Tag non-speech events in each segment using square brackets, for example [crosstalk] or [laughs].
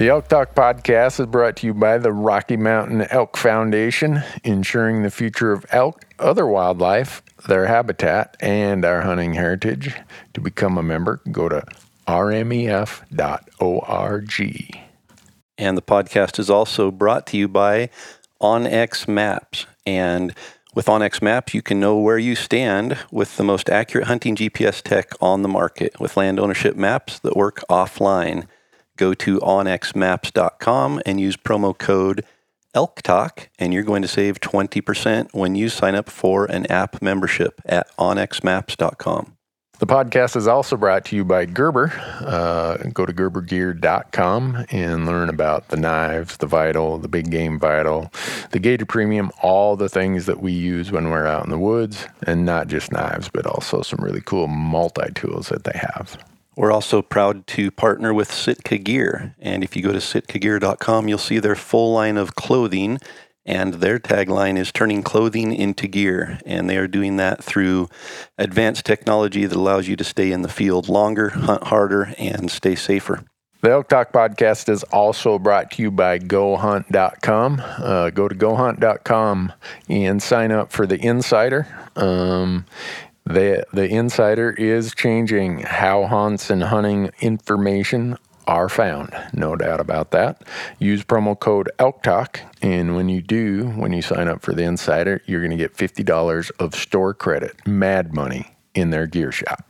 The Elk Talk podcast is brought to you by the Rocky Mountain Elk Foundation, ensuring the future of elk, other wildlife, their habitat, and our hunting heritage. To become a member, go to rmef.org. And the podcast is also brought to you by OnX Maps. And with OnX Maps, you can know where you stand with the most accurate hunting GPS tech on the market with land ownership maps that work offline. Go to onxmaps.com and use promo code ELKTALK, and you're going to save 20% when you sign up for an app membership at onxmaps.com. The podcast is also brought to you by Gerber. Uh, go to gerbergear.com and learn about the knives, the Vital, the Big Game Vital, the Gator Premium, all the things that we use when we're out in the woods, and not just knives, but also some really cool multi tools that they have. We're also proud to partner with Sitka Gear. And if you go to sitkagear.com, you'll see their full line of clothing. And their tagline is turning clothing into gear. And they are doing that through advanced technology that allows you to stay in the field longer, hunt harder, and stay safer. The Elk Talk podcast is also brought to you by GoHunt.com. Uh, go to GoHunt.com and sign up for the Insider. Um, the the Insider is changing how hunts and hunting information are found. No doubt about that. Use promo code ELKTALK, and when you do, when you sign up for the Insider, you're going to get fifty dollars of store credit, mad money, in their gear shop.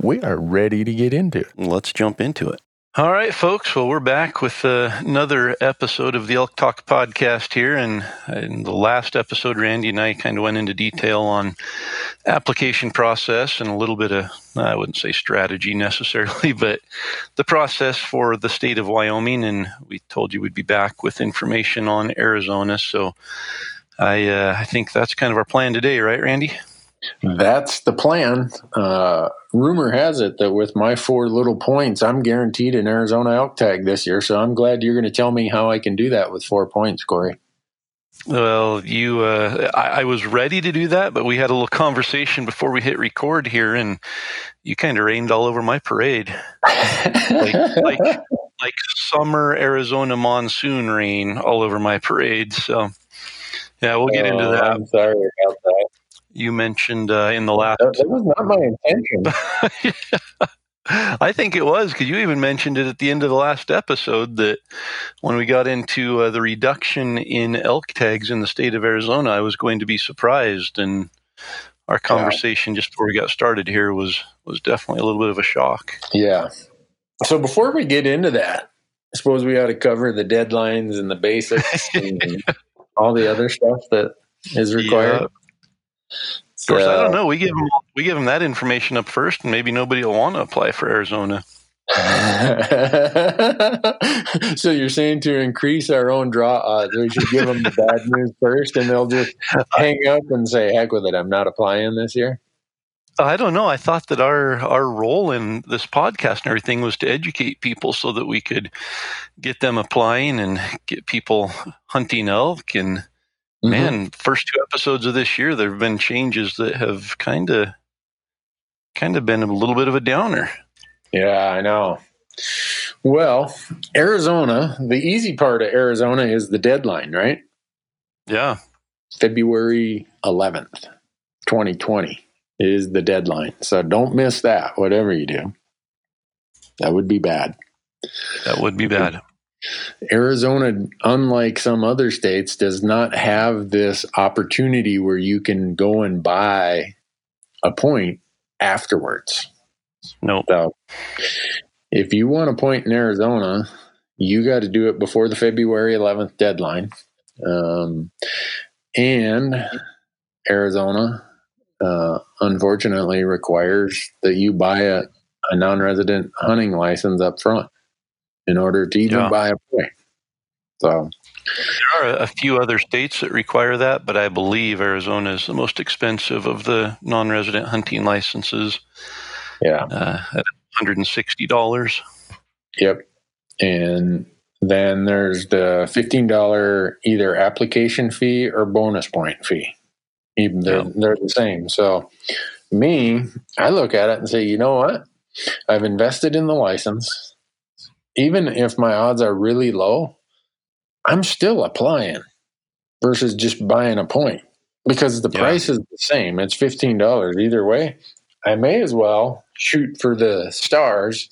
we are ready to get into it. Let's jump into it. All right, folks. Well, we're back with uh, another episode of the Elk Talk podcast here. And in the last episode, Randy and I kind of went into detail on application process and a little bit of, I wouldn't say strategy necessarily, [laughs] but the process for the state of Wyoming. And we told you we'd be back with information on Arizona. So I, uh, I think that's kind of our plan today, right, Randy? That's the plan. Uh, rumor has it that with my four little points, I'm guaranteed an Arizona elk tag this year. So I'm glad you're going to tell me how I can do that with four points, Corey. Well, you, uh, I, I was ready to do that, but we had a little conversation before we hit record here, and you kind of rained all over my parade, like, like, [laughs] like summer Arizona monsoon rain all over my parade. So, yeah, we'll get into Oh, that. I'm sorry about that. You mentioned uh, in the last, That, that was not my intention. [laughs] I think it was because you even mentioned it at the end of the last episode that when we got into uh, the reduction in elk tags in the state of Arizona, I was going to be surprised, and our conversation just before we got started here was was definitely a little bit of a shock. yeah. So before we get into that, I suppose we ought to cover the deadlines and the basics [laughs] and all the other stuff that is required. Of course, I don't know. We give them we give them that information up first, and maybe nobody will want to apply for Arizona. [laughs] so you're saying to increase our own draw odds, we should give them the bad news first, and they'll just [laughs] hang up and say, "Heck with it, I'm not applying this year." I don't know. I thought that our our role in this podcast and everything was to educate people so that we could get them applying and get people hunting elk. And mm-hmm. man, first two episodes of this year, there have been changes that have kind of kind of been a little bit of a downer. Yeah, I know. Well, Arizona, the easy part of Arizona is the deadline, right? Yeah. February 11th, 2020 is the deadline. So don't miss that, whatever you do. That would be bad. That would be bad. Arizona, unlike some other states, does not have this opportunity where you can go and buy a point afterwards. No. Nope. So if you want a point in Arizona, you got to do it before the February 11th deadline. Um, and Arizona uh, unfortunately requires that you buy a, a non-resident hunting license up front in order to even yeah. buy a point. So there are a few other states that require that, but I believe Arizona is the most expensive of the non-resident hunting licenses. Yeah, uh, at hundred and sixty dollars. Yep, and then there's the fifteen dollar either application fee or bonus point fee. Even they're, yeah. they're the same. So, me, I look at it and say, you know what? I've invested in the license. Even if my odds are really low, I'm still applying versus just buying a point because the yeah. price is the same. It's $15 either way. I may as well shoot for the stars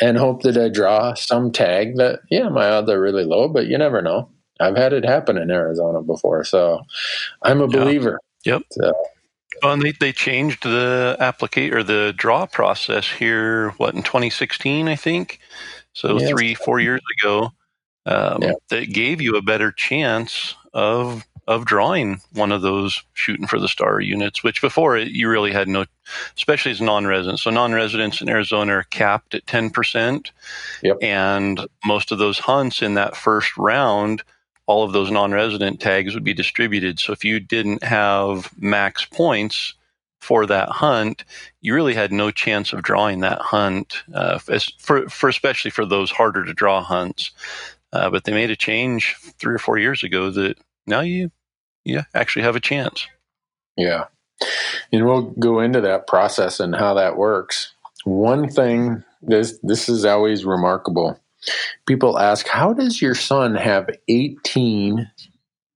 and hope that I draw some tag that, yeah, my odds are really low, but you never know. I've had it happen in Arizona before, so I'm a yeah. believer. Yep. So. Well, and they, they changed the applicate or the draw process here. What in 2016, I think. So yeah. three, four years ago, um, yeah. that gave you a better chance of of drawing one of those shooting for the star units, which before it, you really had no, especially as non-residents. So non-residents in Arizona are capped at 10%. Yep. And most of those hunts in that first round all of those non-resident tags would be distributed. So if you didn't have max points for that hunt, you really had no chance of drawing that hunt. Uh, for, for especially for those harder to draw hunts. Uh, but they made a change three or four years ago that now you, you actually have a chance. Yeah, and we'll go into that process and how that works. One thing this this is always remarkable People ask, how does your son have 18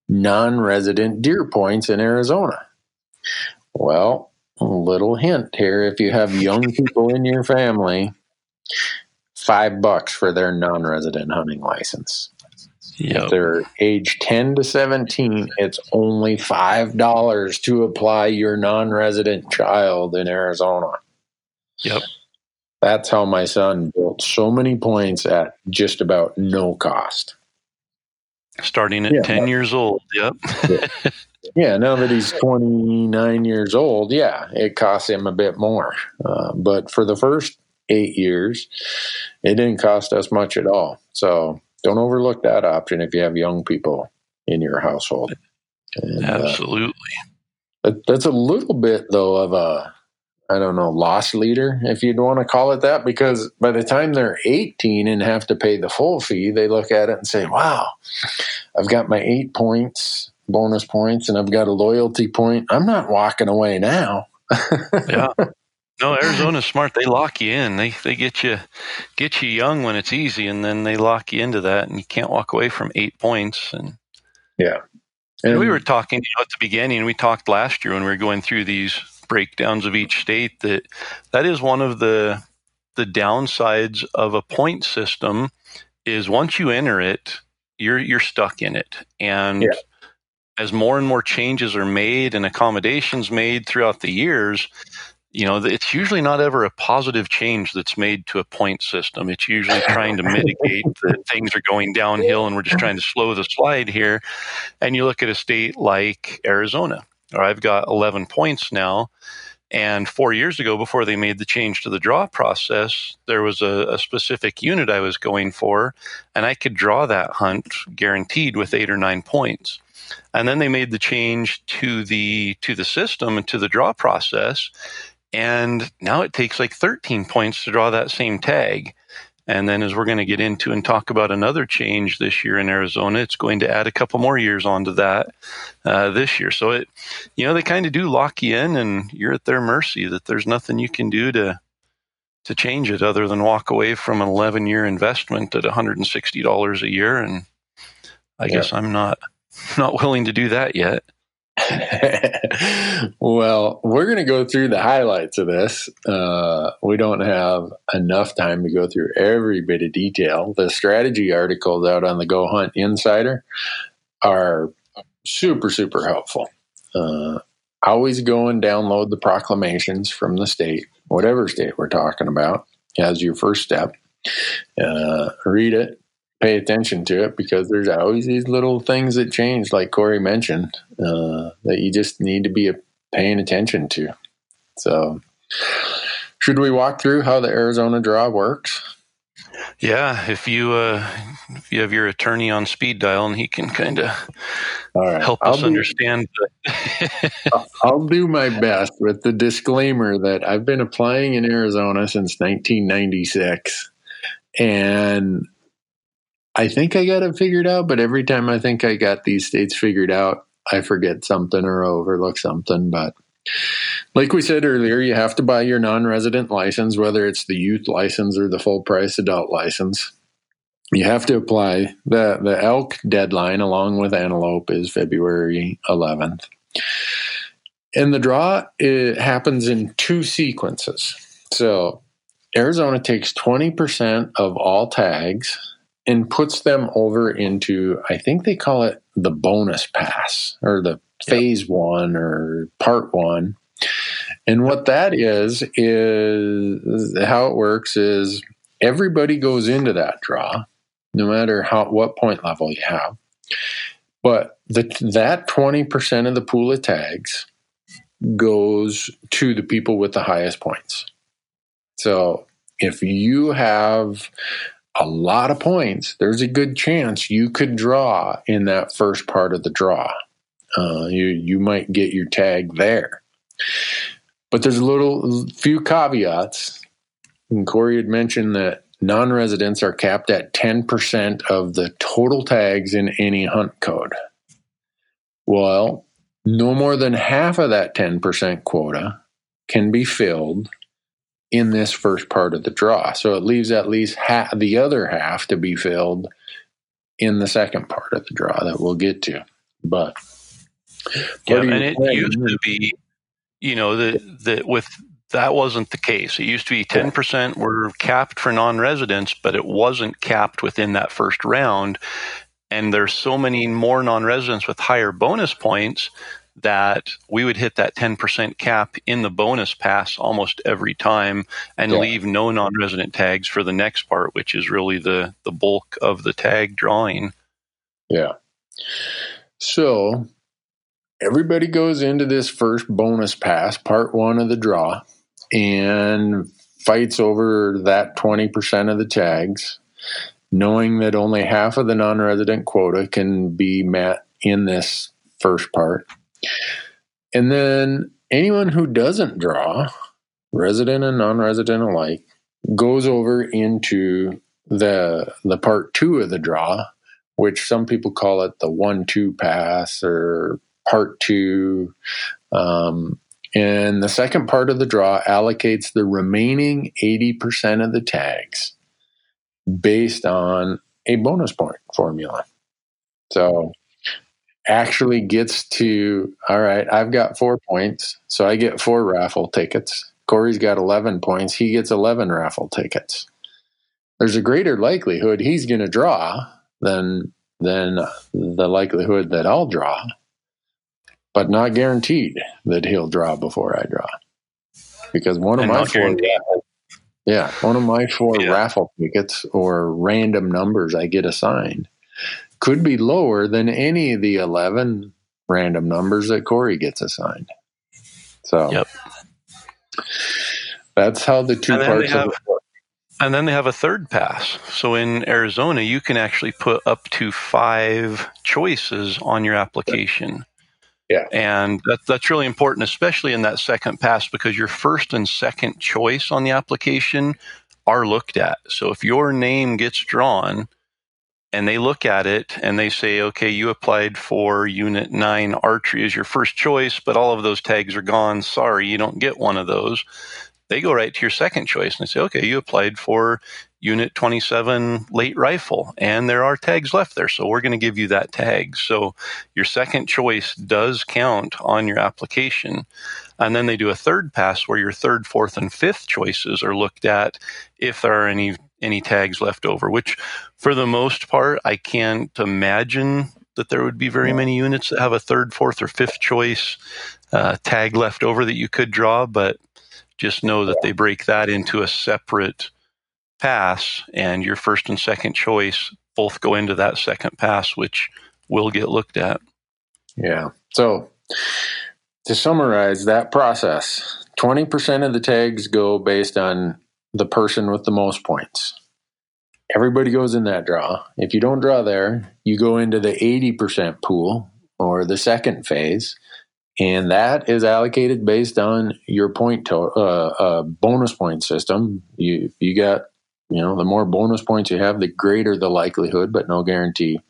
non resident deer points in Arizona? Well, a little hint here if you have young people in your family, five bucks for their non resident hunting license. Yep. If they're age 10 to 17, it's only $5 to apply your non resident child in Arizona. Yep. That's how my son built so many points at just about no cost. Starting at yeah, 10 years old. Yep. yeah. yeah. now that he's 29 years old, yeah, it costs him a bit more. Uh, but for the first eight years, it didn't cost us much at all. So don't overlook that option if you have young people in your household. And, uh, Absolutely. Uh, that, that's a little bit, though, of a I don't know, loss leader, if you'd want to call it that, because by the time they're 18 and have to pay the full fee, they look at it and say, wow, I've got my eight points, bonus points, and I've got a loyalty point. I'm not walking away now. [laughs] yeah. No, Arizona's smart. They lock you in. They they get you get you young when it's easy, and then they lock you into that, and you can't walk away from eight points. And yeah, and we were talking you know, at the beginning. We talked last year when we were going through these breakdowns of each state that that is one of the the downsides of a point system is once you enter it you're you're stuck in it. And yeah. as more and more changes are made and accommodations made throughout the years you know it's usually not ever a positive change that's made to a point system. It's usually trying to mitigate that [laughs] things are going downhill and we're just trying to slow the slide here. And you look at a state like arizona or I've got 11 points now. And four years ago, before they made the change to the draw process, there was a, a, specific unit I was going for, and I could draw that hunt guaranteed with eight or nine points. And then they made the change to the to the system and to the draw process, and now it takes like 13 points to draw that same tag. And then, as we're going to get into and talk about another change this year in Arizona, it's going to add a couple more years onto that uh, this year. So it, you know, they kind of do lock you in, and you're at their mercy. That there's nothing you can do to to change it other than walk away from an 11 year investment at 160 dollars a year. And I yeah. guess I'm not [laughs] not willing to do that yet. [laughs] well, we're going to go through the highlights of this. Uh, we don't have enough time to go through every bit of detail. The strategy articles out on the Go Hunt Insider are super, super helpful. Uh, always go and download the proclamations from the state, whatever state we're talking about, as your first step. Uh, read it, pay attention to it because there's always these little things that change, like Corey mentioned, uh, that you just need to be paying attention to. So, should we walk through how the Arizona draw works? Yeah, if you uh, if you have your attorney on speed dial and he can kind of right. help I'll us do, understand. [laughs] I'll [laughs] do my best with the disclaimer that I've been applying in Arizona since 1996, and I think I got it figured out, but every time I think I got these states figured out, I forget something or overlook something. But like we said earlier, you have to buy your non resident license, whether it's the youth license or the full price adult license. You have to apply. The, the elk deadline, along with antelope, is February 11th. And the draw it happens in two sequences. So Arizona takes 20% of all tags and puts them over into I think they call it the bonus pass or the phase yep. one or part one. And what that is is how it works is everybody goes into that draw, no matter how what point level you have. But the, that twenty percent of the pool of tags goes to the people with the highest points. So if you have a lot of points, there's a good chance you could draw in that first part of the draw. Uh, you you might get your tag there, but there's a little few caveats. And Corey had mentioned that non-residents are capped at 10% of the total tags in any hunt code. Well, no more than half of that 10% quota can be filled in this first part of the draw. So it leaves at least half, the other half to be filled in the second part of the draw that we'll get to. But yeah, and it used to be, you know, that that with that wasn't the case. It used to be 10% were capped for non-residents, but it wasn't capped within that first round. And there's so many more non-residents with higher bonus points that we would hit that 10% cap in the bonus pass almost every time and yeah. leave no non-resident tags for the next part which is really the the bulk of the tag drawing. Yeah. So everybody goes into this first bonus pass part 1 of the draw and fights over that 20% of the tags knowing that only half of the non-resident quota can be met in this first part and then anyone who doesn't draw, resident and non-resident alike, goes over into the the part two of the draw, which some people call it the one-two pass or part two. Um, and the second part of the draw allocates the remaining 80% of the tags based on a bonus point formula. So actually gets to all right i've got four points so i get four raffle tickets. Corey's got 11 points he gets 11 raffle tickets. There's a greater likelihood he's going to draw than than the likelihood that i'll draw but not guaranteed that he'll draw before i draw. Because one of and my four yeah one of my four yeah. raffle tickets or random numbers i get assigned could be lower than any of the 11 random numbers that Corey gets assigned. So, yep. That's how the two parts have- of it work. And then they have a third pass. So in Arizona, you can actually put up to five choices on your application. Yeah. And that, that's really important, especially in that second pass, because your first and second choice on the application are looked at. So if your name gets drawn and they look at it and they say, okay, you applied for Unit 9 archery as your first choice, but all of those tags are gone. Sorry, you don't get one of those they go right to your second choice and they say, okay, you applied for Unit 27 late rifle, and there are tags left there. So we're going to give you that tag. So your second choice does count on your application. And then they do a third pass where your third, fourth, and fifth choices are looked at if there are any any tags left over, which for the most part, I can't imagine that there would be very many units that have a third, fourth, or fifth choice uh, tag left over that you could draw, but just know that they break that into a separate pass, and your first and second choice both go into that second pass, which will get looked at. Yeah. So to summarize that process, 20% of the tags go based on the person with the most points. Everybody goes in that draw. If you don't draw there, you go into the 80% pool or the second phase, and that is allocated based on your point uh, uh, bonus point system. You you got you know the more bonus points you have, the greater the likelihood, but no guarantee.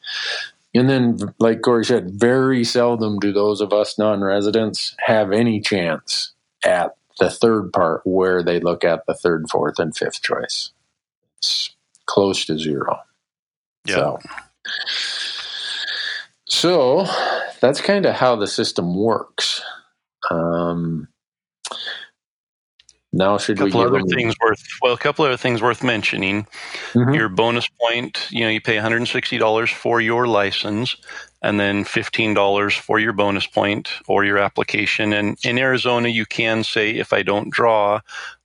And then, like Corey said, very seldom do those of us non-residents have any chance at the third part where they look at the third, fourth, and fifth choice. It's close to zero. So, so that's kind of how the system works. Um, now, should a couple give other them? things worth well, a couple other things worth mentioning. Mhm. Your bonus point, you know, you pay $160 for your license and then $15 for your bonus point or your application. And in Arizona, you can say, if I don't draw,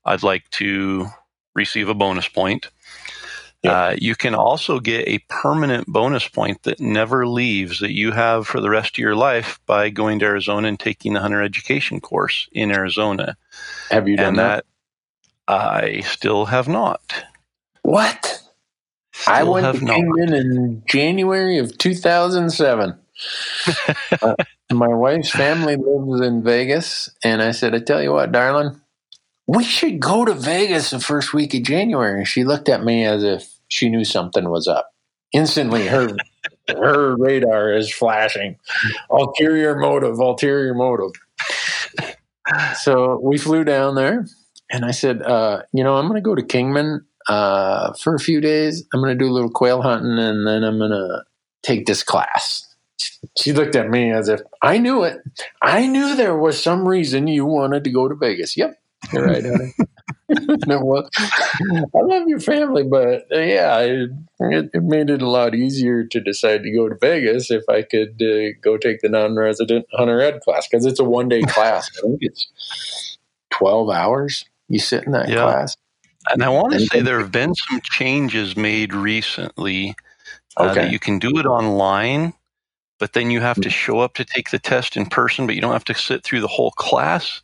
I'd like to receive a bonus point. Uh, you can also get a permanent bonus point that never leaves that you have for the rest of your life by going to Arizona and taking the hunter education course in Arizona. Have you done And that? that I still have not. What? I went to. Kingman in January of 2007. [laughs] Uh, my wife's family lives in Vegas, and I said, I tell you what, darling, we should go to Vegas the first week of January. And she looked at me as if she knew something was up. Instantly, her [laughs] her radar is flashing. Ulterior motive, ulterior motive. So we flew down there, and I said, uh, you know, I'm going to go to Kingman uh, for a few days. I'm going to do a little quail hunting, and then I'm going to take this class. She looked at me as if I knew it. I knew there was some reason you wanted to go to Vegas. Yep, you're right, honey. [laughs] no, well, I love your family, but uh, yeah, it, it, it made it a lot easier to decide to go to Vegas if I could uh, go take the non-resident hunter ed class because it's a one-day class. I think it's twelve hours. You sit in that Yeah. class. And I want to say there have been some changes made recently uh, Okay. that you can do it online, but then you have to show up to take the test in person, but you don't have to sit through the whole class.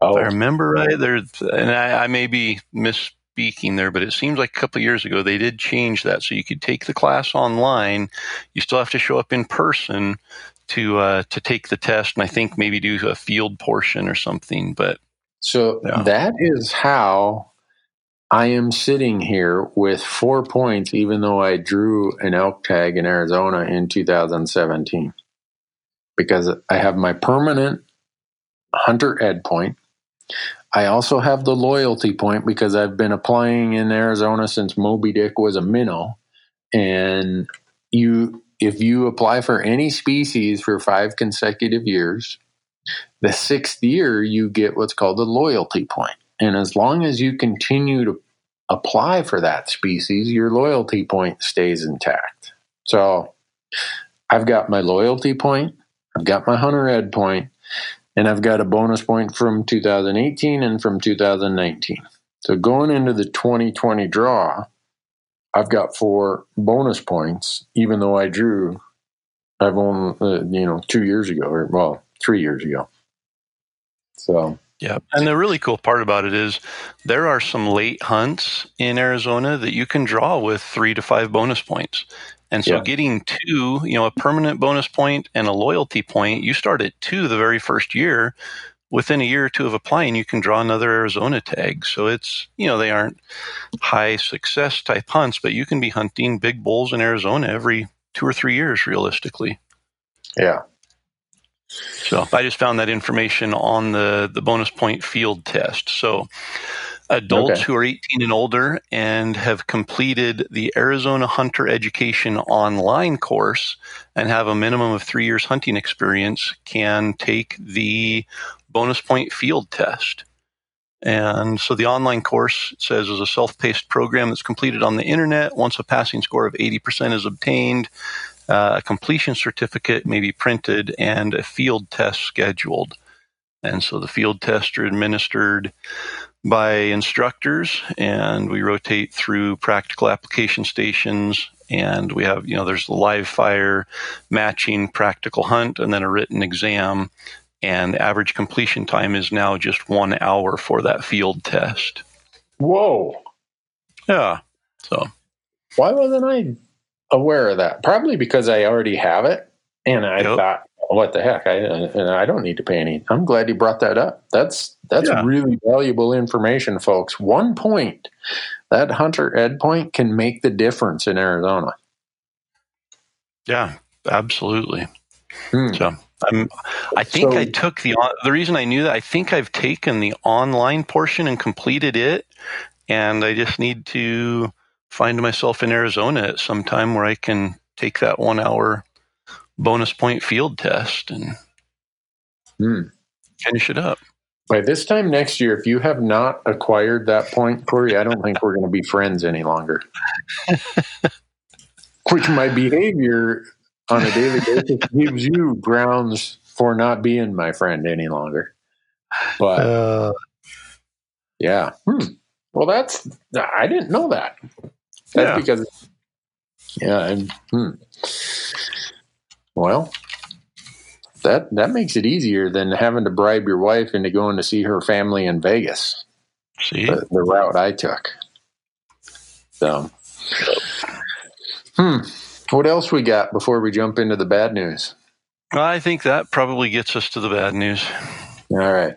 Oh, If I remember right, there, and I, I may be misspeaking there, but it seems like a couple of years ago they did change that, so you could take the class online. You still have to show up in person to uh, to take the test, and I think maybe do a field portion or something. But So Yeah. that is how I am sitting here with four points, even though I drew an elk tag in Arizona in 2017. Because I have my permanent hunter ed point. I also have the loyalty point because I've been applying in Arizona since Moby Dick was a minnow. And you if you apply for any species for five consecutive years, the sixth year you get what's called a loyalty point and as long as you continue to apply for that species your loyalty point stays intact. So i've got my loyalty point i've got my hunter ed point and i've got a bonus point from 2018 and from 2019 so going into the 2020 draw i've got four bonus points even though i drew i've only uh, you know two years ago or well three years ago. So Yeah. And the really cool part about it is there are some late hunts in Arizona that you can draw with three to five bonus points. And so Yeah. getting two, you know, a permanent bonus point and a loyalty point, you start at two the very first year. Within a year or two of applying, you can draw another Arizona tag. So it's, you know, they aren't high success type hunts, but you can be hunting big bulls in Arizona every two or three years realistically. Yeah. So I just found that information on the, the bonus point field test. So adults Okay. who are 18 and older and have completed the Arizona Hunter Education online course and have a minimum of three years hunting experience can take the bonus point field test. And so the online course says is a self-paced program that's completed on the internet. Once a passing score of 80% is obtained, uh, a completion certificate may be printed and a field test scheduled. And so the field tests are administered by instructors, and we rotate through practical application stations. And we have, you know, there's the live fire, matching, practical hunt, and then a written exam. And the average completion time is now just one hour for that field test. Whoa. Yeah. So, Why wasn't I aware of that? Probably because I already have it, and I Yep. thought, "What the heck? I and I don't need to pay any." I'm glad you brought that up. That's that's Yeah. really valuable information, folks. One point, that hunter ed point, can make the difference in Arizona. yeah, absolutely. Hmm. So I'm, I think So- I took the the reason I knew that I think I've taken the online portion and completed it, and I just need to find myself in Arizona at some time where I can take that one hour bonus point field test and Hmm. finish it up. By this time next year, if you have not acquired that point, Corey, I don't think we're going to be friends any longer. [laughs] Which my behavior on a daily basis gives you grounds for not being my friend any longer. But Uh, yeah, hmm. well, that's I didn't know that. That's Yeah. because yeah, and hmm. well, that that makes it easier than having to bribe your wife into going to see her family in Vegas. see, the, the route I took. So, hmm. What else we got before we jump into the bad news? I think that probably gets us to the bad news. All right.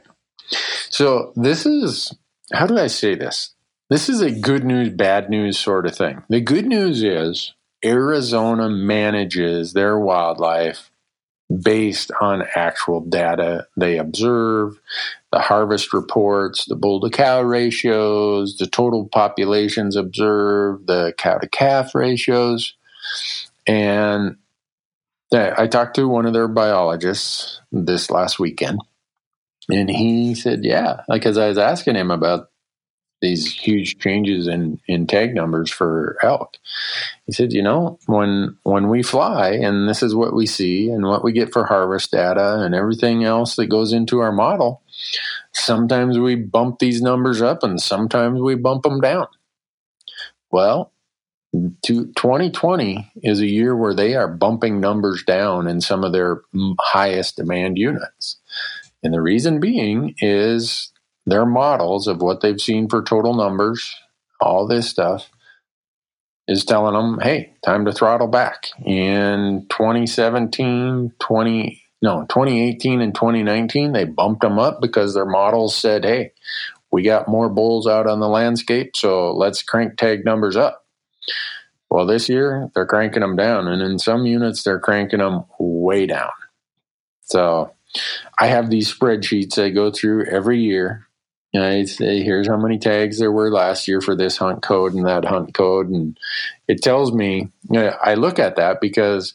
So this is how do I say this? This is a good news, bad news sort of thing. The good news is Arizona manages their wildlife based on actual data they observe, the harvest reports, the bull to cow ratios, the total populations observed, the cow to calf ratios. And uh, I talked to one of their biologists this last weekend, and he said, Yeah, because I was asking him about these huge changes in, in tag numbers for elk. He said, you know, when when we fly and this is what we see and what we get for harvest data and everything else that goes into our model, sometimes we bump these numbers up and sometimes we bump them down. Well, to 2020 is a year where they are bumping numbers down in some of their highest demand units. And the reason being is their models of what they've seen for total numbers, all this stuff, is telling them, hey, time to throttle back. In 2017, 20, no, 2018 and 2019, they bumped them up because their models said, hey, we got more bulls out on the landscape, so let's crank tag numbers up. Well, this year they're cranking them down, and in some units they're cranking them way down. So I have these spreadsheets I go through every year. And I say, here's how many tags there were last year for this hunt code and that hunt code. And it tells me, you know, I look at that because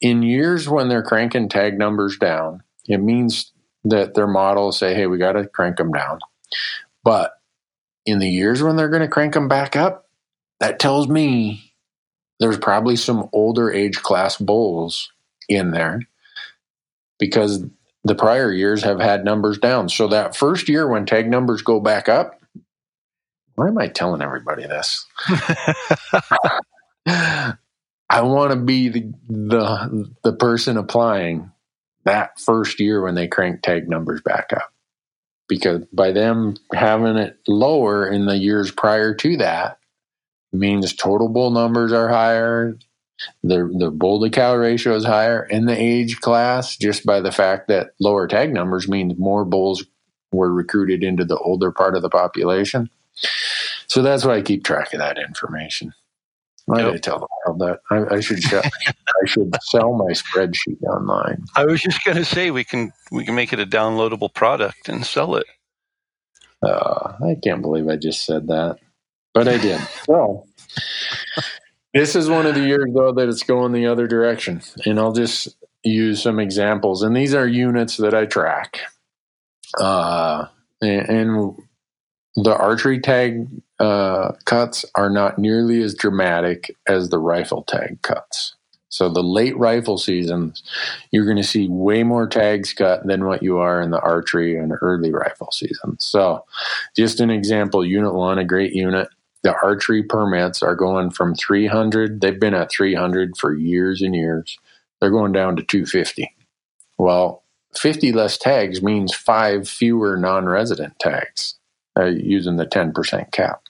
in years when they're cranking tag numbers down, it means that their models say, hey, we got to crank them down. But in the years when they're going to crank them back up, that tells me there's probably some older age class bulls in there because the prior years have had numbers down. So that first year when tag numbers go back up, why am I telling everybody this? [laughs] I want to be the, the the person applying that first year when they crank tag numbers back up. because by them having it lower in the years prior to that means total bull numbers are higher, the the bull to cow ratio is higher in the age class just by the fact that lower tag numbers means more bulls were recruited into the older part of the population. So that's why I keep track of that information. Why yep. did I tell the world that? I, I should [laughs] I should sell my spreadsheet online. I was just going to say we can we can make it a downloadable product and sell it. Uh, I can't believe I just said that, but I did. well, [laughs] this is one of the years though that it's going the other direction, and I'll just use some examples. And these are units that I track. Uh, and, and the archery tag uh, cuts are not nearly as dramatic as the rifle tag cuts. So the late rifle seasons, you're going to see way more tags cut than what you are in the archery and early rifle season. So, just an example: Unit One, a great unit. The archery permits are going from 300. They've been at 300 for years and years. They're going down to 250. Well, 50 less tags means five fewer non-resident tags uh, using the 10% cap.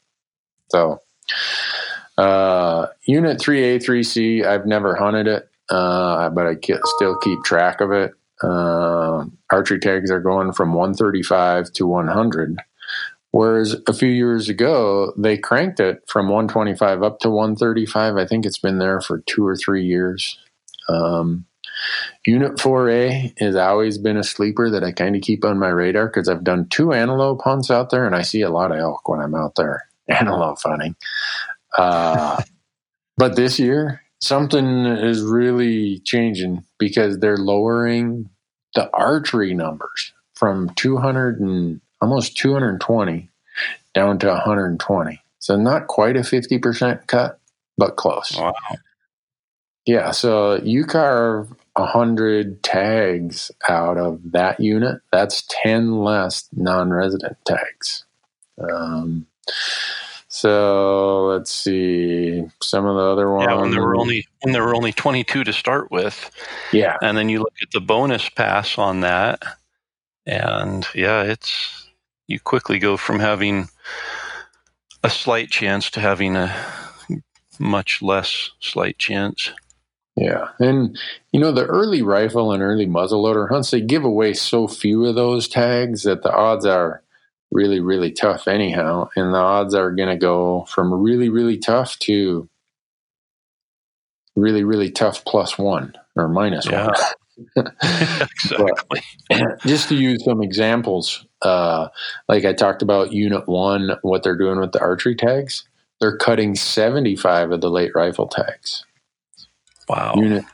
So, uh, Unit 3A, 3C, I've never hunted it, uh, but I still keep track of it. Uh, archery tags are going from 135 to 100. Whereas a few years ago, they cranked it from 125 up to 135. I think it's been there for two or three years. Um, Unit 4A has always been a sleeper that I kind of keep on my radar because I've done two antelope hunts out there and I see a lot of elk when I'm out there [laughs] antelope hunting. Uh, but this year, something is really changing because they're lowering the archery numbers from 200 and almost 220 down to 120. So not quite a 50% cut, but close. Wow. Yeah, so you carve 100 tags out of that unit. That's 10 less non resident tags. Um, so let's see some of the other ones. Yeah, when there were only when there were only 22 to start with. Yeah, and then you look at the bonus pass on that, and yeah, it's you quickly go from having a slight chance to having a much less slight chance. Yeah. And, you know, the early rifle and early muzzleloader hunts, they give away so few of those tags that the odds are really, really tough anyhow. And the odds are going to go from really, really tough to really, really tough plus one or minus yeah. one. [laughs] exactly. But [clears throat] just to use some examples, uh, like I talked about Unit One, what they're doing with the archery tags, they're cutting 75 of the late rifle tags. Wow. Unit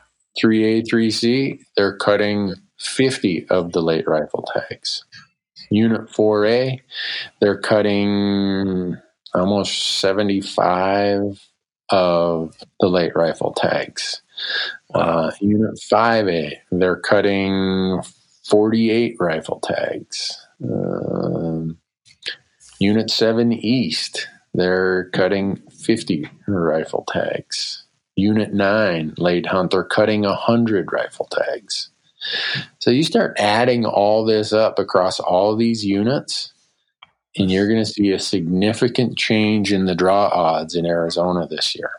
3A, 3C, they're cutting 50 of the late rifle tags. Unit 4A, they're cutting almost 75 of the late rifle tags. Uh, Unit 5A, they're cutting 48 rifle tags. Um, Unit 7 East, they're cutting 50 rifle tags. Unit 9 late hunt, they're cutting 100 rifle tags. So you start adding all this up across all these units, and you're going to see a significant change in the draw odds in Arizona this year.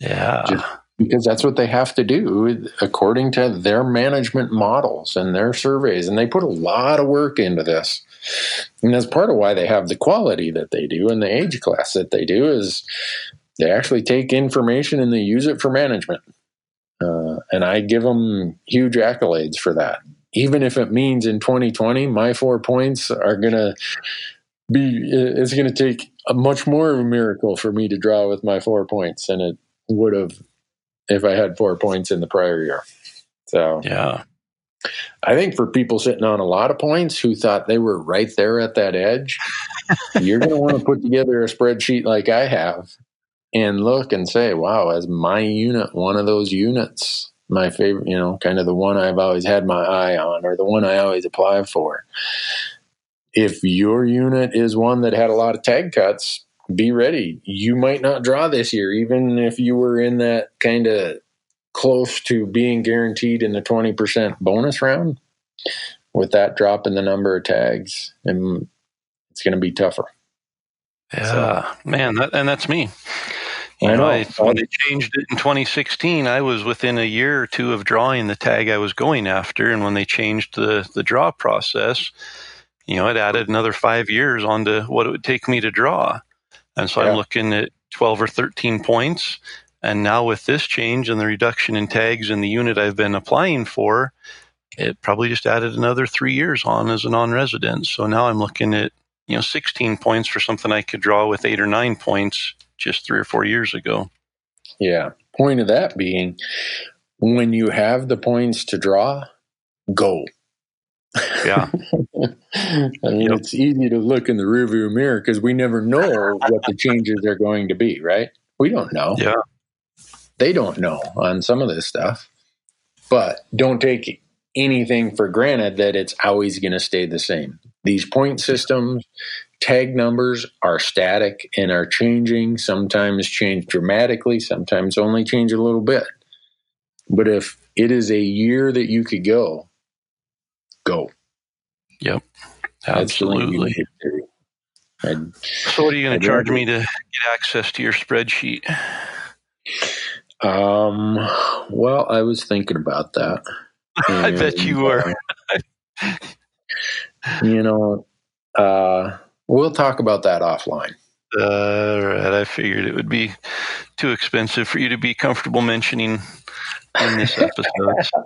Yeah. Just because that's what they have to do according to their management models and their surveys. And they put a lot of work into this. And that's part of why they have the quality that they do and the age class that they do is they actually take information and they use it for management. Uh, and I give them huge accolades for that. Even if it means in 2020, my four points are going to be, it's going to take a much more of a miracle for me to draw with my four points than it would have if I had four points in the prior year. So, yeah. I think for people sitting on a lot of points who thought they were right there at that edge, [laughs] you're going to want to put together a spreadsheet like I have and look and say, wow, as my unit, one of those units, my favorite, you know, kind of the one I've always had my eye on or the one I always apply for. If your unit is one that had a lot of tag cuts, be ready. You might not draw this year, even if you were in that kind of close to being guaranteed in the 20% bonus round. with that drop in the number of tags, and it's going to be tougher. Yeah, so. man, that, and that's me. You I know, I, when they changed it in 2016, I was within a year or two of drawing the tag I was going after, and when they changed the the draw process, you know, it added another five years onto what it would take me to draw, and so yeah. I'm looking at 12 or 13 points. And now with this change and the reduction in tags in the unit I've been applying for, it probably just added another three years on as a non-resident. So now I'm looking at you know 16 points for something I could draw with eight or nine points just three or four years ago. Yeah. Point of that being, when you have the points to draw, go. Yeah. [laughs] I mean, yep. it's easy to look in the rearview mirror because we never know what the changes are going to be, right? We don't know. Yeah. They don't know on some of this stuff. But don't take anything for granted that it's always going to stay the same. These point systems, tag numbers are static and are changing, sometimes change dramatically, sometimes only change a little bit. But if it is a year that you could go, go. Yep. Absolutely. so, what are you going to charge me to get access to your spreadsheet? Um, well, I was thinking about that. [laughs] I bet you were. you know, uh, we'll talk about that offline. All right. I figured it would be too expensive for you to be comfortable mentioning in this [laughs] episode.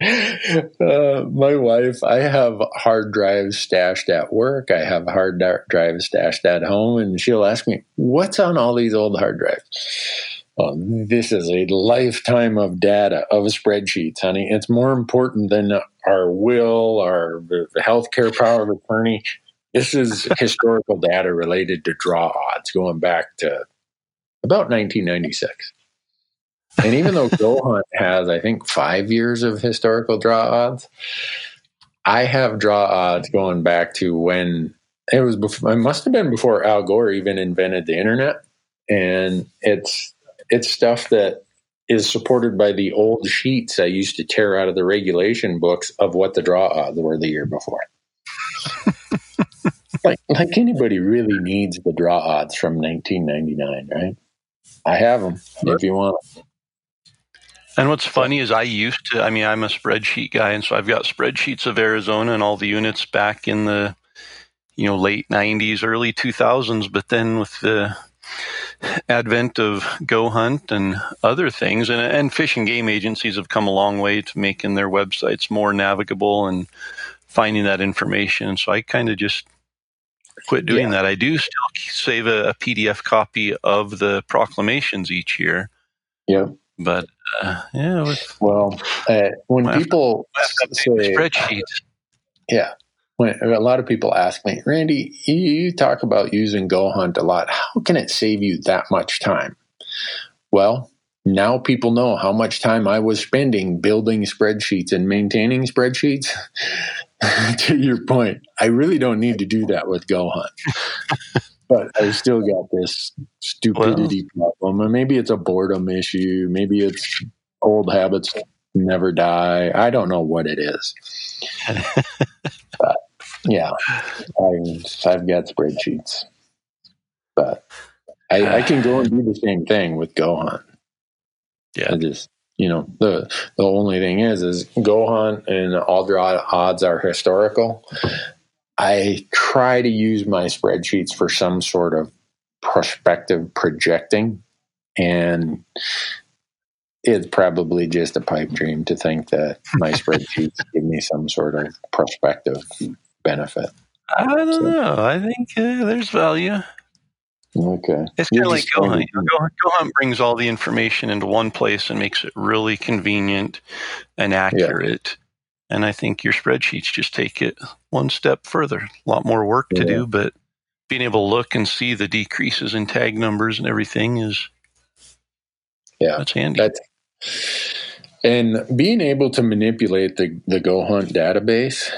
Uh, my wife, I have hard drives stashed at work. I have hard drives stashed at home, and she'll ask me, "What's on all these old hard drives?" Well, this is a lifetime of data of spreadsheets, honey. It's more important than our will, our healthcare power of attorney. This is historical data related to draw odds going back to about 1996. And even though Go Hunt has, I think, five years of historical draw odds, I have draw odds going back to when it was. Before, it must have been before Al Gore even invented the internet, and it's it's stuff that is supported by the old sheets I used to tear out of the regulation books of what the draw odds were the year before. [laughs] like, like anybody really needs the draw odds from 1999, right? I have them if you want. And what's funny is I used to, I mean, I'm a spreadsheet guy, and so I've got spreadsheets of Arizona and all the units back in the, you know, late 90s, early 2000s. But then with the advent of Go Hunt and other things, and, and fish and game agencies have come a long way to making their websites more navigable and finding that information. So I kind of just quit doing yeah. that. I do still save a, a, PDF copy of the proclamations each year. Yeah. But uh, yeah, with, well, uh, when people say spreadsheets, yeah, when a lot of people ask me, Randy, you talk about using Go Hunt a lot. How can it save you that much time? Well, now people know how much time I was spending building spreadsheets and maintaining spreadsheets. [laughs] to your point, I really don't need to do that with Go Hunt. [laughs] but I still got this stupidity well, problem. And maybe it's a boredom issue. Maybe it's old habits never die. I don't know what it is. [laughs] but yeah, I've, I've got spreadsheets, but I, I, can go and do the same thing with Go Hunt. Yeah, I just you know the the only thing is is Go Hunt and all the odds are historical. I try to use my spreadsheets for some sort of prospective projecting, and it's probably just a pipe dream to think that my [laughs] spreadsheets give me some sort of prospective benefit. I don't so. know. I think uh, there's value. Okay. It's kind of like Go Hunt. Go, Hunt brings all the information into one place and makes it really convenient and accurate. Yeah. And I think your spreadsheets just take it one step further. A lot more work to yeah. do, but being able to look and see the decreases in tag numbers and everything is yeah, that's handy. That's, and being able to manipulate the the Go Hunt database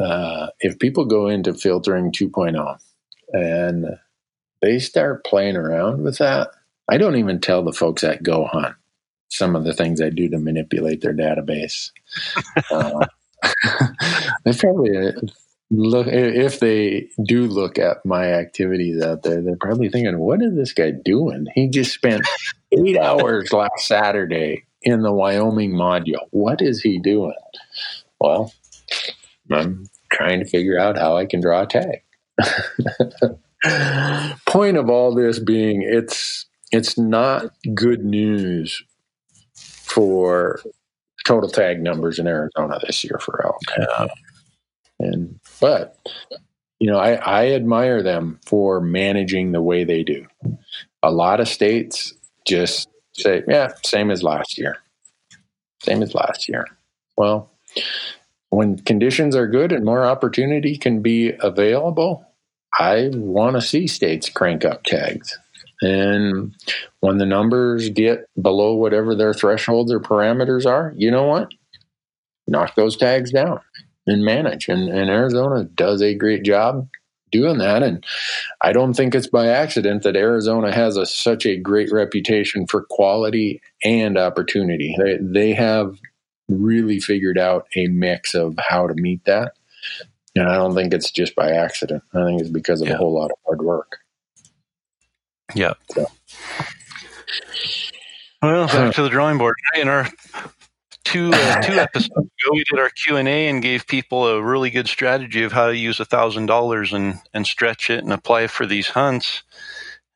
uh, if people go into filtering 2.0 and they start playing around with that, I don't even tell the folks at Go Hunt some of the things I do to manipulate their database. uh, [laughs] they probably uh, look if they do look at my activities out there. They're probably thinking, "What is this guy doing? He just spent eight hours last Saturday in the Wyoming module. What is he doing?" Well, I'm trying to figure out how I can draw a tag. [laughs] Point of all this being, it's it's not good news for total tag numbers in Arizona this year for elk. Yeah. Um, and but you know, I, I admire them for managing the way they do. A lot of states just say, yeah, same as last year. Same as last year. Well, when conditions are good and more opportunity can be available, I want to see states crank up tags. And when the numbers get below whatever their thresholds or parameters are, you know what? Knock those tags down and manage. And, and Arizona does a great job doing that. And I don't think it's by accident that Arizona has a, such a great reputation for quality and opportunity. They, they have really figured out a mix of how to meet that. And I don't think it's just by accident. I think it's because of yeah. a whole lot of hard work. Yeah. So. Well, back to the drawing board. In our two uh, [laughs] two episodes ago, we did our Q and A and gave people a really good strategy of how to use a thousand dollars and and stretch it and apply for these hunts.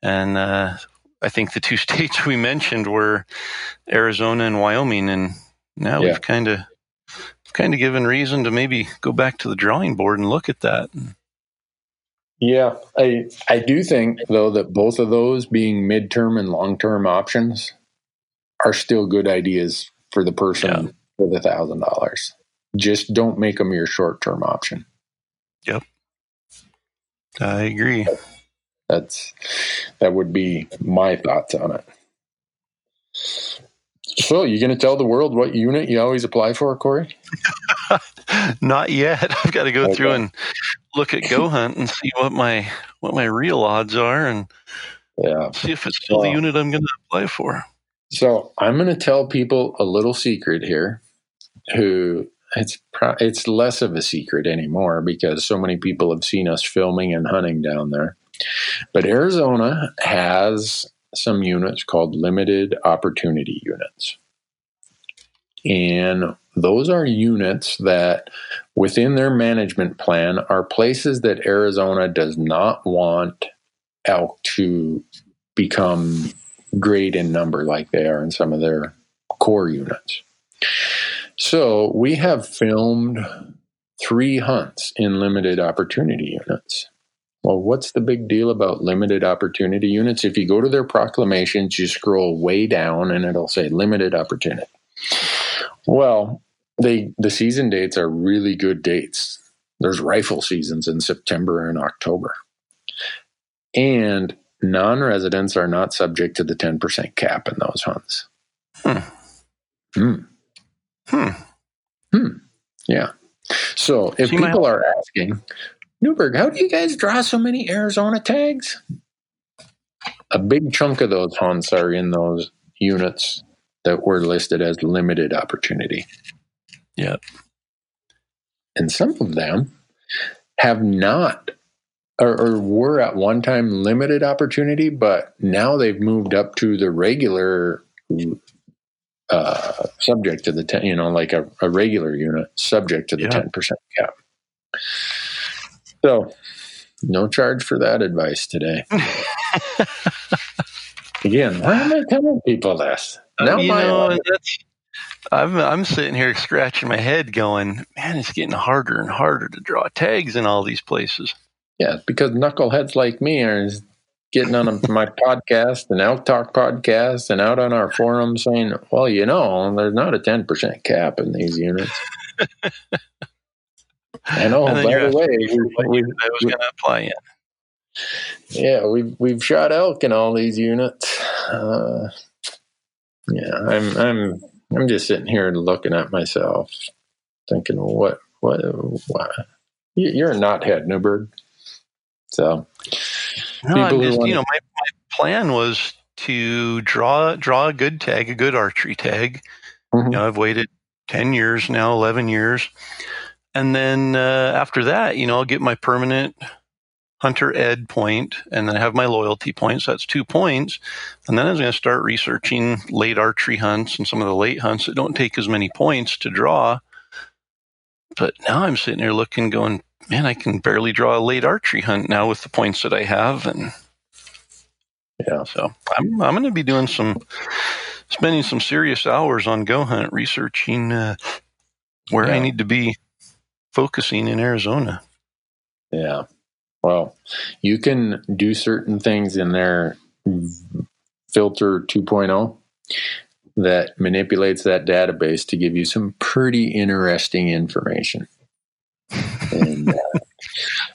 And uh, I think the two [laughs] states we mentioned were Arizona and Wyoming, and now yeah. we've kind of kind of given reason to maybe go back to the drawing board and look at that. Yeah, I I do think though that both of those being midterm and long term options are still good ideas for the person yeah. for the thousand dollars. Just don't make them your short term option. Yep, I agree. That's that would be my thoughts on it. So, you going to tell the world what unit you always apply for, Corey? [laughs] Not yet. [laughs] I've got to go okay. through and look at Go Hunt and see what my what my real odds are, and yeah, see if it's still the unit I'm going to apply for. So, I'm going to tell people a little secret here. Who it's pro- it's less of a secret anymore because so many people have seen us filming and hunting down there. But Arizona has some units called limited opportunity units. And those are units that within their management plan are places that Arizona does not want elk to become great in number like they are in some of their core units. So we have filmed three hunts in limited opportunity units. Well, what's the big deal about limited opportunity units? If you go to their proclamations, you scroll way down and it'll say limited opportunity. Well, they the season dates are really good dates. There's rifle seasons in September and October. And non-residents are not subject to the 10% cap in those hunts. Hmm. Hmm. Hmm. hmm. Yeah. So if people are asking, Newberg, how do you guys draw so many Arizona tags? A big chunk of those hunts are in those units that were listed as limited opportunity. Yep. And some of them have not or, or, were at one time limited opportunity, but now they've moved up to the regular uh, subject to the 10, you know, like a, a regular unit subject to the yeah. 10% cap. So, no charge for that advice today. [laughs] Again, why am I telling people this? Uh, now you know, I'm I'm sitting here scratching my head, going, "Man, it's getting harder and harder to draw tags in all these places." Yeah, because knuckleheads like me are getting on my podcast and Elk Talk podcast and out on our forum saying, "Well, you know, there's not a ten percent cap in these units." [laughs] I know. By the way, we, we, I was going to apply it. Yeah, we've we've shot elk in all these units. Uh, yeah, I'm I'm I'm just sitting here looking at myself, thinking, what what what? You're a knothead, Newberg. So, no, just, you know, my, my plan was to draw draw a good tag, a good archery tag. Mm-hmm. You know, I've waited ten years now, eleven years and then uh, after that, you know, I'll get my permanent hunter ed point and then I have my loyalty points. That's two points. And then I was going to start researching late archery hunts and some of the late hunts that don't take as many points to draw. But now I'm sitting here looking, going, man, I can barely draw a late archery hunt now with the points that I have. And yeah, so I'm, I'm going to be doing some, spending some serious hours on Go Hunt researching uh, where yeah. I need to be focusing in Arizona. Yeah. Well, you can do certain things in their filter 2.0 that manipulates that database to give you some pretty interesting information. And, uh, [laughs]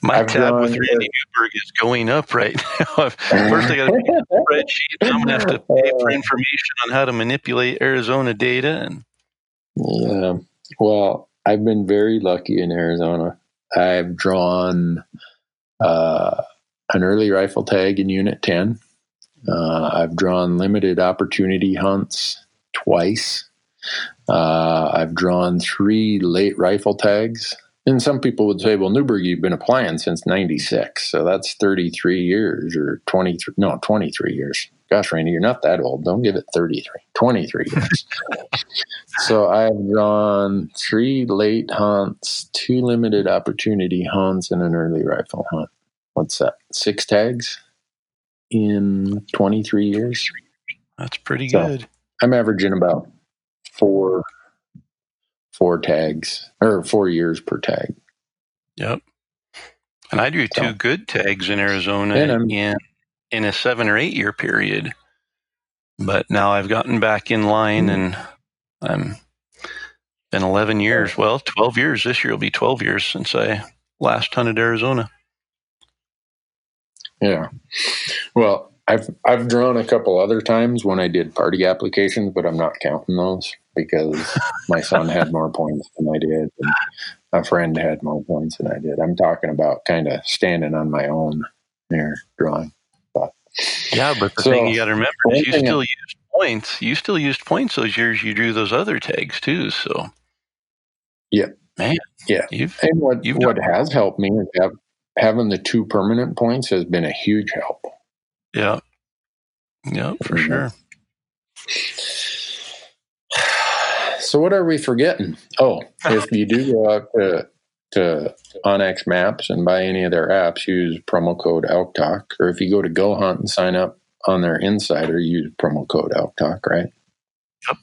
My I've tab with Randy Newberg is going up right now. [laughs] First, I got to spreadsheet. I'm going to have to [laughs] pay for information on how to manipulate Arizona data. And yeah, well, I've been very lucky in Arizona. I've drawn uh, an early rifle tag in Unit 10. Uh, I've drawn limited opportunity hunts twice. Uh, I've drawn three late rifle tags. And some people would say, well, Newberg, you've been applying since 96. So that's 33 years or 23, no, 23 years. Gosh, Randy, you're not that old. Don't give it 33, 23 years. [laughs] so I've drawn three late hunts, two limited opportunity hunts, and an early rifle hunt. What's that? Six tags in 23 years. That's pretty so good. I'm averaging about four four tags or four years per tag. Yep. And I do two good tags in Arizona in in a seven or eight year period. But now I've gotten back in line and I'm been 11 years. Well, 12 years. This year will be 12 years since I last hunted Arizona. Yeah. Well, I've I've drawn a couple other times when I did party applications, but I'm not counting those because [laughs] my son had more points than I did, and a friend had more points than I did. I'm talking about kind of standing on my own there drawing. Yeah, but the so, thing you got to remember is you still used points. You still used points those years you drew those other tags too. So, yeah, man, yeah. You've, and what you've what has helped me is have, having the two permanent points has been a huge help. Yeah, yeah, for mm-hmm. sure. So, what are we forgetting? Oh, if you do go out to to onX Maps and buy any of their apps, use promo code Elk Talk. Or if you go to Go Hunt and sign up on their Insider, use promo code Elk Talk, right? Yep.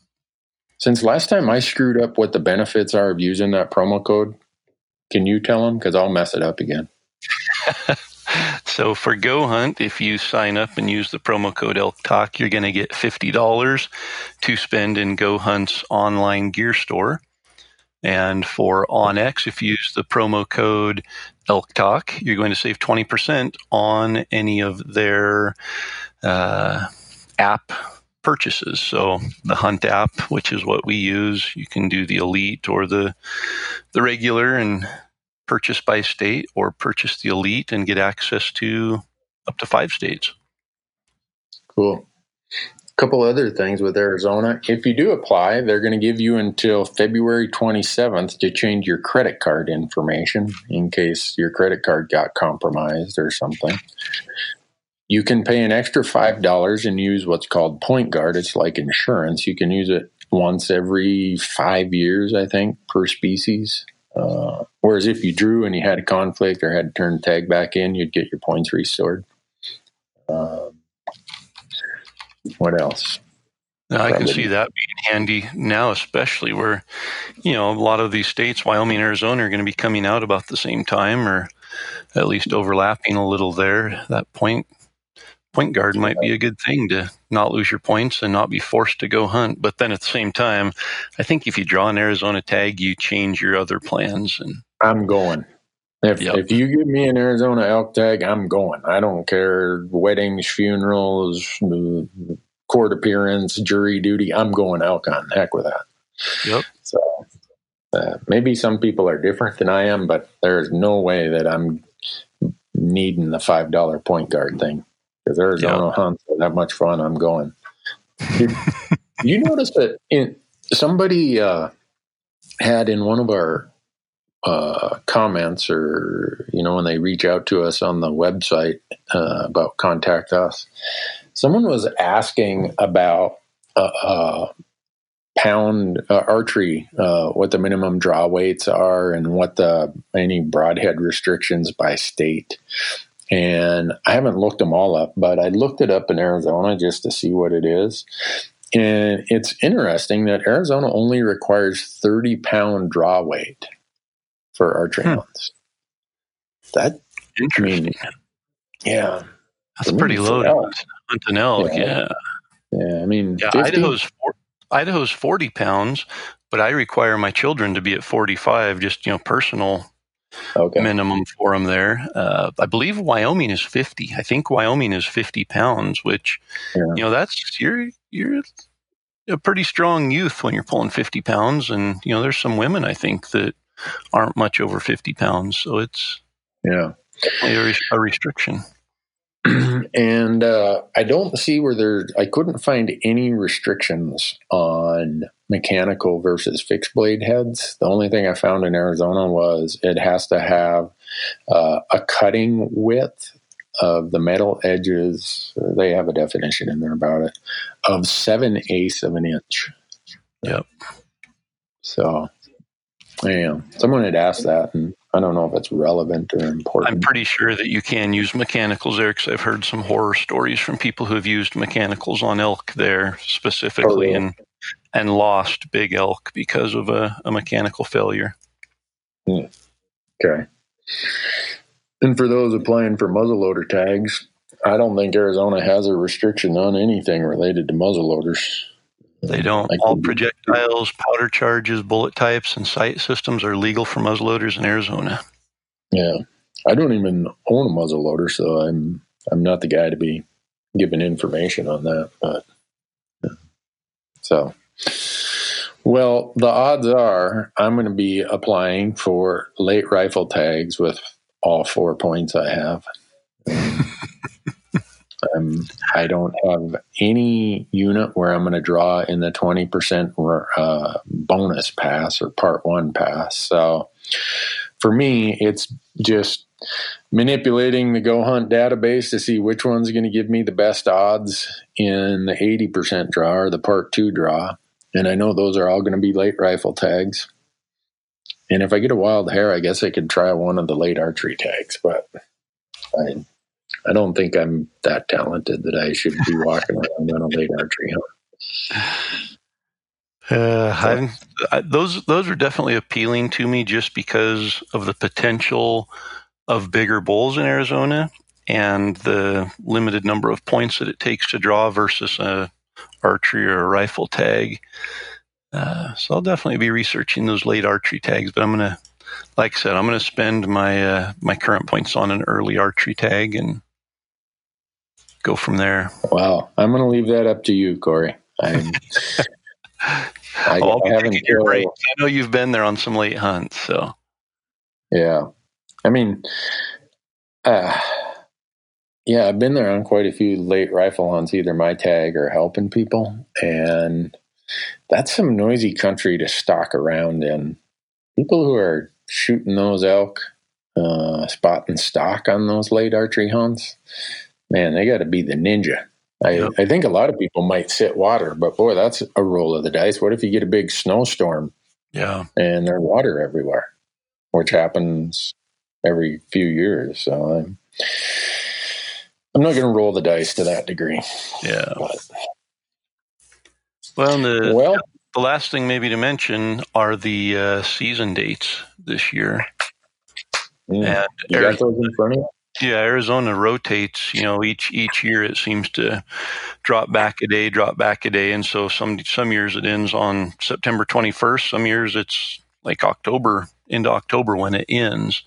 Since last time I screwed up what the benefits are of using that promo code, can you tell them? Because I'll mess it up again. [laughs] so for Go Hunt, if you sign up and use the promo code Elk Talk, you're going to get $50 to spend in Go Hunt's online gear store. And for OnX, if you use the promo code Elk Talk, you're going to save 20% on any of their uh, app purchases. So the Hunt app, which is what we use, you can do the Elite or the the regular and purchase by state, or purchase the Elite and get access to up to five states. Cool couple other things with Arizona. If you do apply, they're going to give you until February 27th to change your credit card information in case your credit card got compromised or something. You can pay an extra $5 and use what's called Point Guard. It's like insurance. You can use it once every five years, I think, per species. Uh, whereas if you drew and you had a conflict or had to turn tag back in, you'd get your points restored. Um, what else? Now, I can see that being handy now, especially where, you know, a lot of these states, Wyoming and Arizona, are going to be coming out about the same time or at least overlapping a little there. That point point guard might be a good thing to not lose your points and not be forced to go hunt. But then at the same time, I think if you draw an Arizona tag, you change your other plans. And I'm going. If yep. if you give me an Arizona elk tag, I'm going. I don't care weddings, funerals, court appearance, jury duty. I'm going elk on. Heck with that. Yep. So uh, maybe some people are different than I am, but there is no way that I'm needing the five dollar point guard thing because Arizona yep. hunts are that much fun. I'm going. [laughs] you notice that in somebody uh, had in one of our uh, comments or you know when they reach out to us on the website uh, about contact us. Someone was asking about uh, uh pound uh, archery, uh, what the minimum draw weights are, and what the any broadhead restrictions by state. And I haven't looked them all up, but I looked it up in Arizona just to see what it is. And it's interesting that Arizona only requires 30 pound draw weight for archery hmm. hunts. That interesting. I mean, yeah, that's pretty low elk. Yeah. yeah. yeah. I mean, yeah, Idaho's four, Idaho's forty pounds, but I require my children to be at forty-five. Just you know, personal okay. minimum for them there. Uh, I believe Wyoming is fifty. I think Wyoming is fifty pounds, which yeah. you know that's you're you're a pretty strong youth when you're pulling fifty pounds, and you know there's some women I think that aren't much over 50 pounds. So it's yeah a, a restriction. [clears throat] and uh, I don't see where there. I couldn't find any restrictions on mechanical versus fixed blade heads. The only thing I found in Arizona was it has to have uh, a cutting width of the metal edges. They have a definition in there about it of seven eighths of an inch. Yep. So yeah, someone had asked that, and I don't know if it's relevant or important. I'm pretty sure that you can use mechanicals there because I've heard some horror stories from people who have used mechanicals on elk there specifically, oh, and and lost big elk because of a, a mechanical failure. Hmm. Okay. And for those applying for muzzleloader tags, I don't think Arizona has a restriction on anything related to muzzleloaders. They don't. All projectiles, powder charges, bullet types, and sight systems are legal for muzzleloaders in Arizona. Yeah, I don't even own a muzzleloader, so I'm I'm not the guy to be giving information on that. But yeah. so, well, the odds are I'm going to be applying for late rifle tags with all four points I have. Um, I don't have any unit where I'm going to draw in the 20% uh, bonus pass or part one pass. So for me, it's just manipulating the Go Hunt database to see which one's going to give me the best odds in the 80% draw or the part two draw. And I know those are all going to be late rifle tags. And if I get a wild hair, I guess I could try one of the late archery tags, but I I don't think I'm that talented that I should be walking around on a late archery hunt. Uh, I, those those are definitely appealing to me just because of the potential of bigger bulls in Arizona and the limited number of points that it takes to draw versus a archery or a rifle tag. Uh, so I'll definitely be researching those late archery tags, but I'm gonna, like I said, I'm gonna spend my uh, my current points on an early archery tag and go from there. Wow, I'm going to leave that up to you, Corey. I'm, [laughs] I, oh, I haven't your break. I know you've been there on some late hunts, so yeah. I mean, uh, yeah, I've been there on quite a few late rifle hunts, either my tag or helping people, and that's some noisy country to stalk around in. People who are shooting those elk, uh, spotting stock on those late archery hunts, man, they got to be the ninja. I. I think a lot of people might sit water, but boy, that's a roll of the dice. What if you get a big snowstorm? Yeah. And there's water everywhere, which happens every few years. So I'm, I'm not going to roll the dice to that degree. Yeah. But, well, the, well, the last thing maybe to mention are the uh, season dates this year. Mm, and you got those in front of you? Yeah, Arizona rotates. You know, each each year it seems to drop back a day, drop back a day, and so some some years it ends on September 21st. Some years it's like October into October when it ends,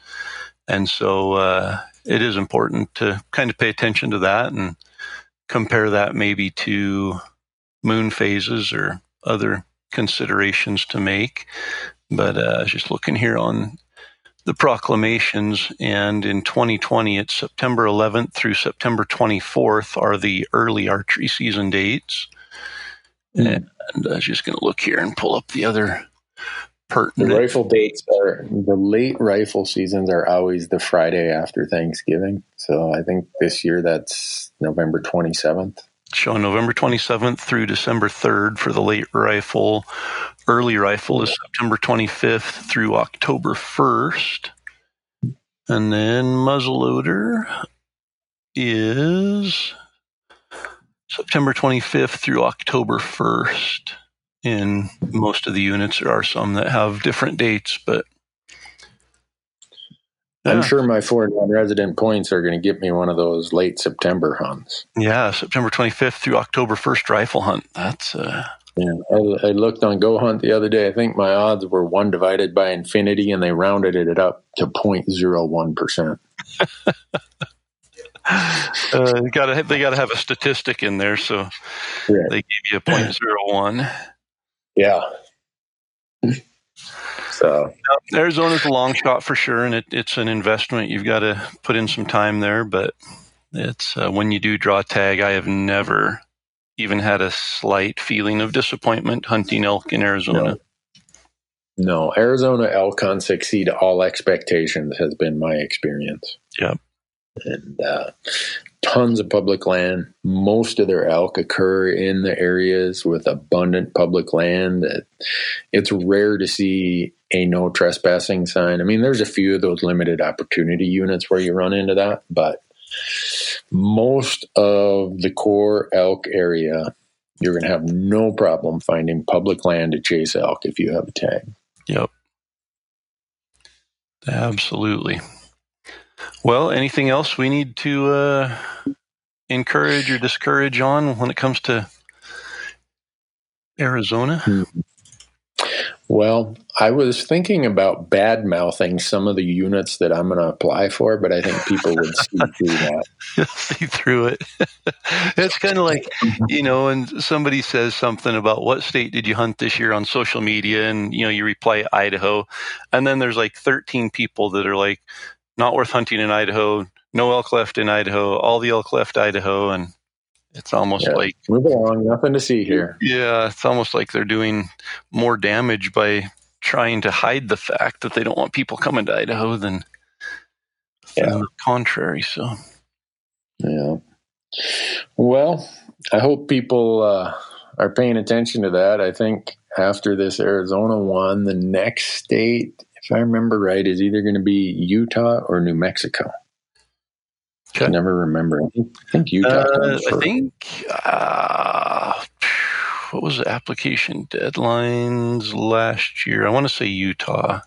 and so uh, it is important to kind of pay attention to that and compare that maybe to moon phases or other considerations to make. But uh, just looking here on the proclamations. And in 2020, it's September 11th through September 24th are the early archery season dates. Mm. And I was just going to look here and pull up the other pertinent. The rifle dates are the late rifle seasons are always the Friday after Thanksgiving. So I think this year that's November 27th. Showing November 27th through December 3rd for the late rifle. Early rifle is September 25th through October 1st. And then muzzleloader is September 25th through October 1st. In most of the units, there are some that have different dates, but I'm sure my four non-resident points are going to get me one of those late September hunts. yeah, September 25th through October 1st rifle hunt. That's uh, Yeah, I, I looked on Go Hunt the other day. I think my odds were one divided by infinity, and they rounded it up to 0.01 percent. [laughs] uh, they gotta they gotta have a statistic in there, so Yeah. they gave you a point zero one. Yeah. So Arizona's a long shot for sure, and it, it's an investment. You've got to put in some time there, but it's uh, when you do draw tag. I have never even had a slight feeling of disappointment hunting elk in Arizona. no, Arizona elk hunts exceed all expectations has been my experience. Yep. And uh, tons of public land. Most of their elk occur in the areas with abundant public land. It's rare to see a no trespassing sign. I mean, there's a few of those limited opportunity units where you run into that, but most of the core elk area, you're going to have no problem finding public land to chase elk if you have a tag. Yep. Absolutely. Well, anything else we need to uh, encourage or discourage on when it comes to Arizona? Well, I was thinking about bad mouthing some of the units that I'm going to apply for, but I think people would [laughs] see through that. see through it. [laughs] it's kind of like, mm-hmm. you know, when somebody says something about what state did you hunt this year on social media, and you know, you reply Idaho, and then there's like 13 people that are like, not worth hunting in Idaho, no elk left in Idaho, all the elk left Idaho, and it's almost Yeah. like, Move along, nothing to see here. yeah, it's almost like they're doing more damage by trying to hide the fact that they don't want people coming to Idaho than, Yeah. than the contrary. So. Yeah. Well, I hope people uh, are paying attention to that. I think after this Arizona one, the next state, if I remember right, is either going to be Utah or New Mexico. I never remember. I think, Utah. Uh, I think uh, what was the application deadlines last year? I want to say Utah.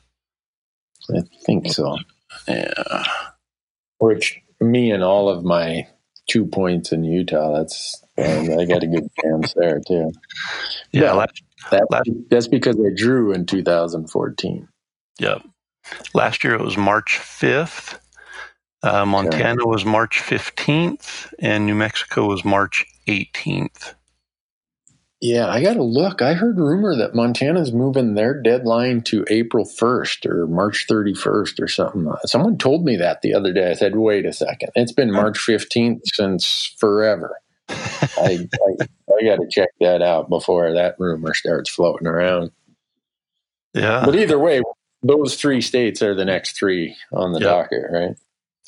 I think so. Yeah, Which me and all of my two points in Utah. That's uh, I got a good [laughs] chance there too. yeah, Yeah. last, That, Last- that's because I drew in 2014. yeah. Last year it was March fifth. Uh, Montana was March fifteenth, and New Mexico was March eighteenth. Yeah, I got to look. I heard rumor that Montana's moving their deadline to April 1st or March 31st or something. Someone told me that the other day. I said, wait a second. It's been March 15th since forever. [laughs] I, I, I got to check that out before that rumor starts floating around. Yeah, But either way, those three states are the next three on the Yep. docket, right?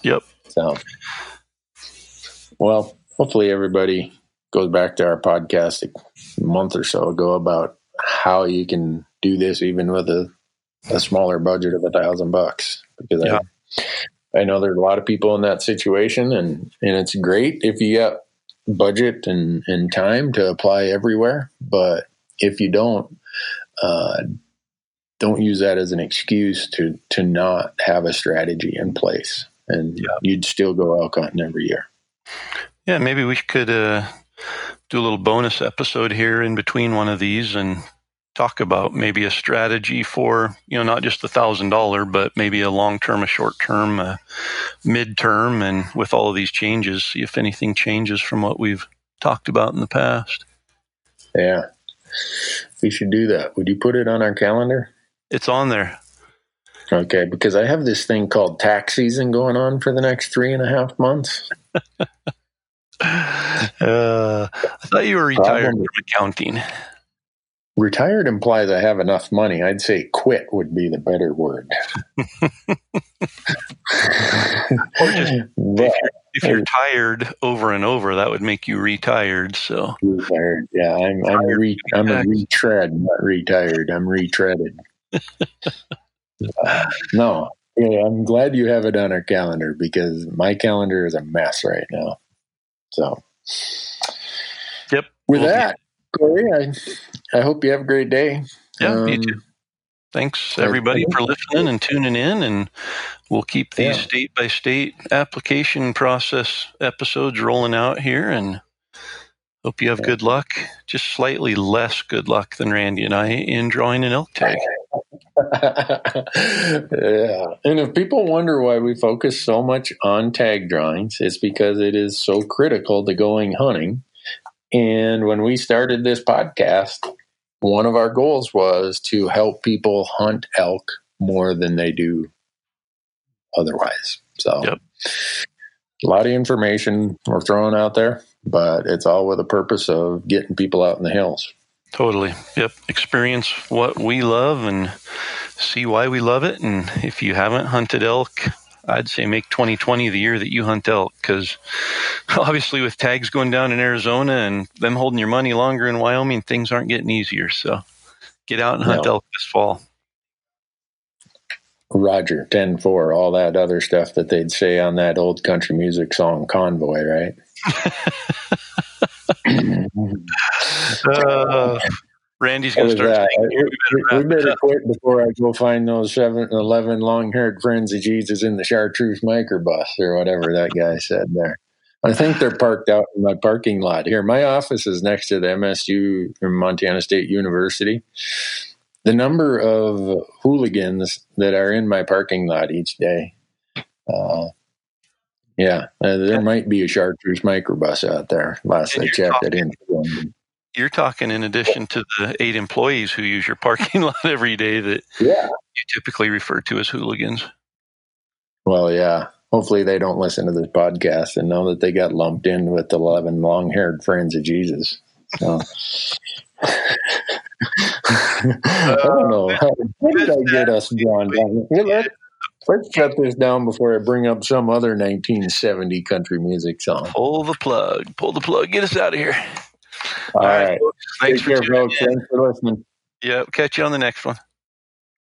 Yep. So, well, hopefully everybody goes back to our podcast a month or so ago about how you can do this even with a, a smaller budget of a thousand bucks. Because Yeah. I, I know there's a lot of people in that situation, and, and it's great if you got budget and, and time to apply everywhere. But if you don't, uh, don't use that as an excuse to to not have a strategy in place, and Yeah. you'd still go elk hunting every year. yeah. Maybe we could uh, do a little bonus episode here in between one of these and talk about maybe a strategy for you know not just the thousand dollar but maybe a long term a short term a mid term and with all of these changes see if anything changes from what we've talked about in the past Yeah, we should do that. Would you put it on our calendar? it's on there Okay, because I have this thing called tax season going on for the next three and a half months. [laughs] uh, i thought you were retired from accounting retired implies I have enough money. I'd say quit would be the better word. [laughs] [laughs] or just, but, if, you're, if you're tired over and over, that would make you retired. So retired, yeah. I'm I'm re, I'm a retread, not retired. I'm retreaded. [sighs] no, yeah, I'm glad you have it on our calendar because my calendar is a mess right now. So, yep. With we'll that, Corey, I I hope you have a great day. Yeah, um, you too. Thanks everybody for listening and tuning in, and we'll keep these state by state application process episodes rolling out here. And hope you have good luck. Just slightly less good luck than Randy and I in drawing an elk tag. Yeah. And if people wonder why we focus so much on tag drawings, it's because it is so critical to going hunting. And when we started this podcast, one of our goals was to help people hunt elk more than they do otherwise. So, yep. a lot of information we're throwing out there, but it's all with the purpose of getting people out in the hills. Totally. Yep. Experience what we love and see why we love it. And if you haven't hunted elk, I'd say make 2020 the year that you hunt elk because [laughs] obviously with tags going down in Arizona and them holding your money longer in Wyoming, things aren't getting easier. So get out and hunt no. elk this fall. Roger, 10 4, all that other stuff that they'd say on that old country music song Convoy, right? [laughs] uh, Randy's going to start. Saying, we, we, better quit before I go find those seven, 11 long haired friends of Jesus in the chartreuse microbus or whatever that guy said there. I think they're parked out in my parking lot here. My office is next to the MSU from Montana State University. The number of hooligans that are in my parking lot each day. Uh, yeah, uh, there might be a chartreuse microbus out there. Last I checked, it in you're talking in addition to the eight employees who use your parking [laughs] lot every day that yeah. you typically refer to as hooligans. Well, yeah. Hopefully they don't listen to this podcast and know that they got lumped in with the 11 long haired friends of Jesus. So. [laughs] I don't know. How, how did I get us drawn down? Let, let's cut this down before I bring up some other 1970 country music song. Pull the plug. Pull the plug. Get us out of here. All, All right. right. Thanks Take for care, folks. Thanks for listening. Yeah. Catch you on the next one.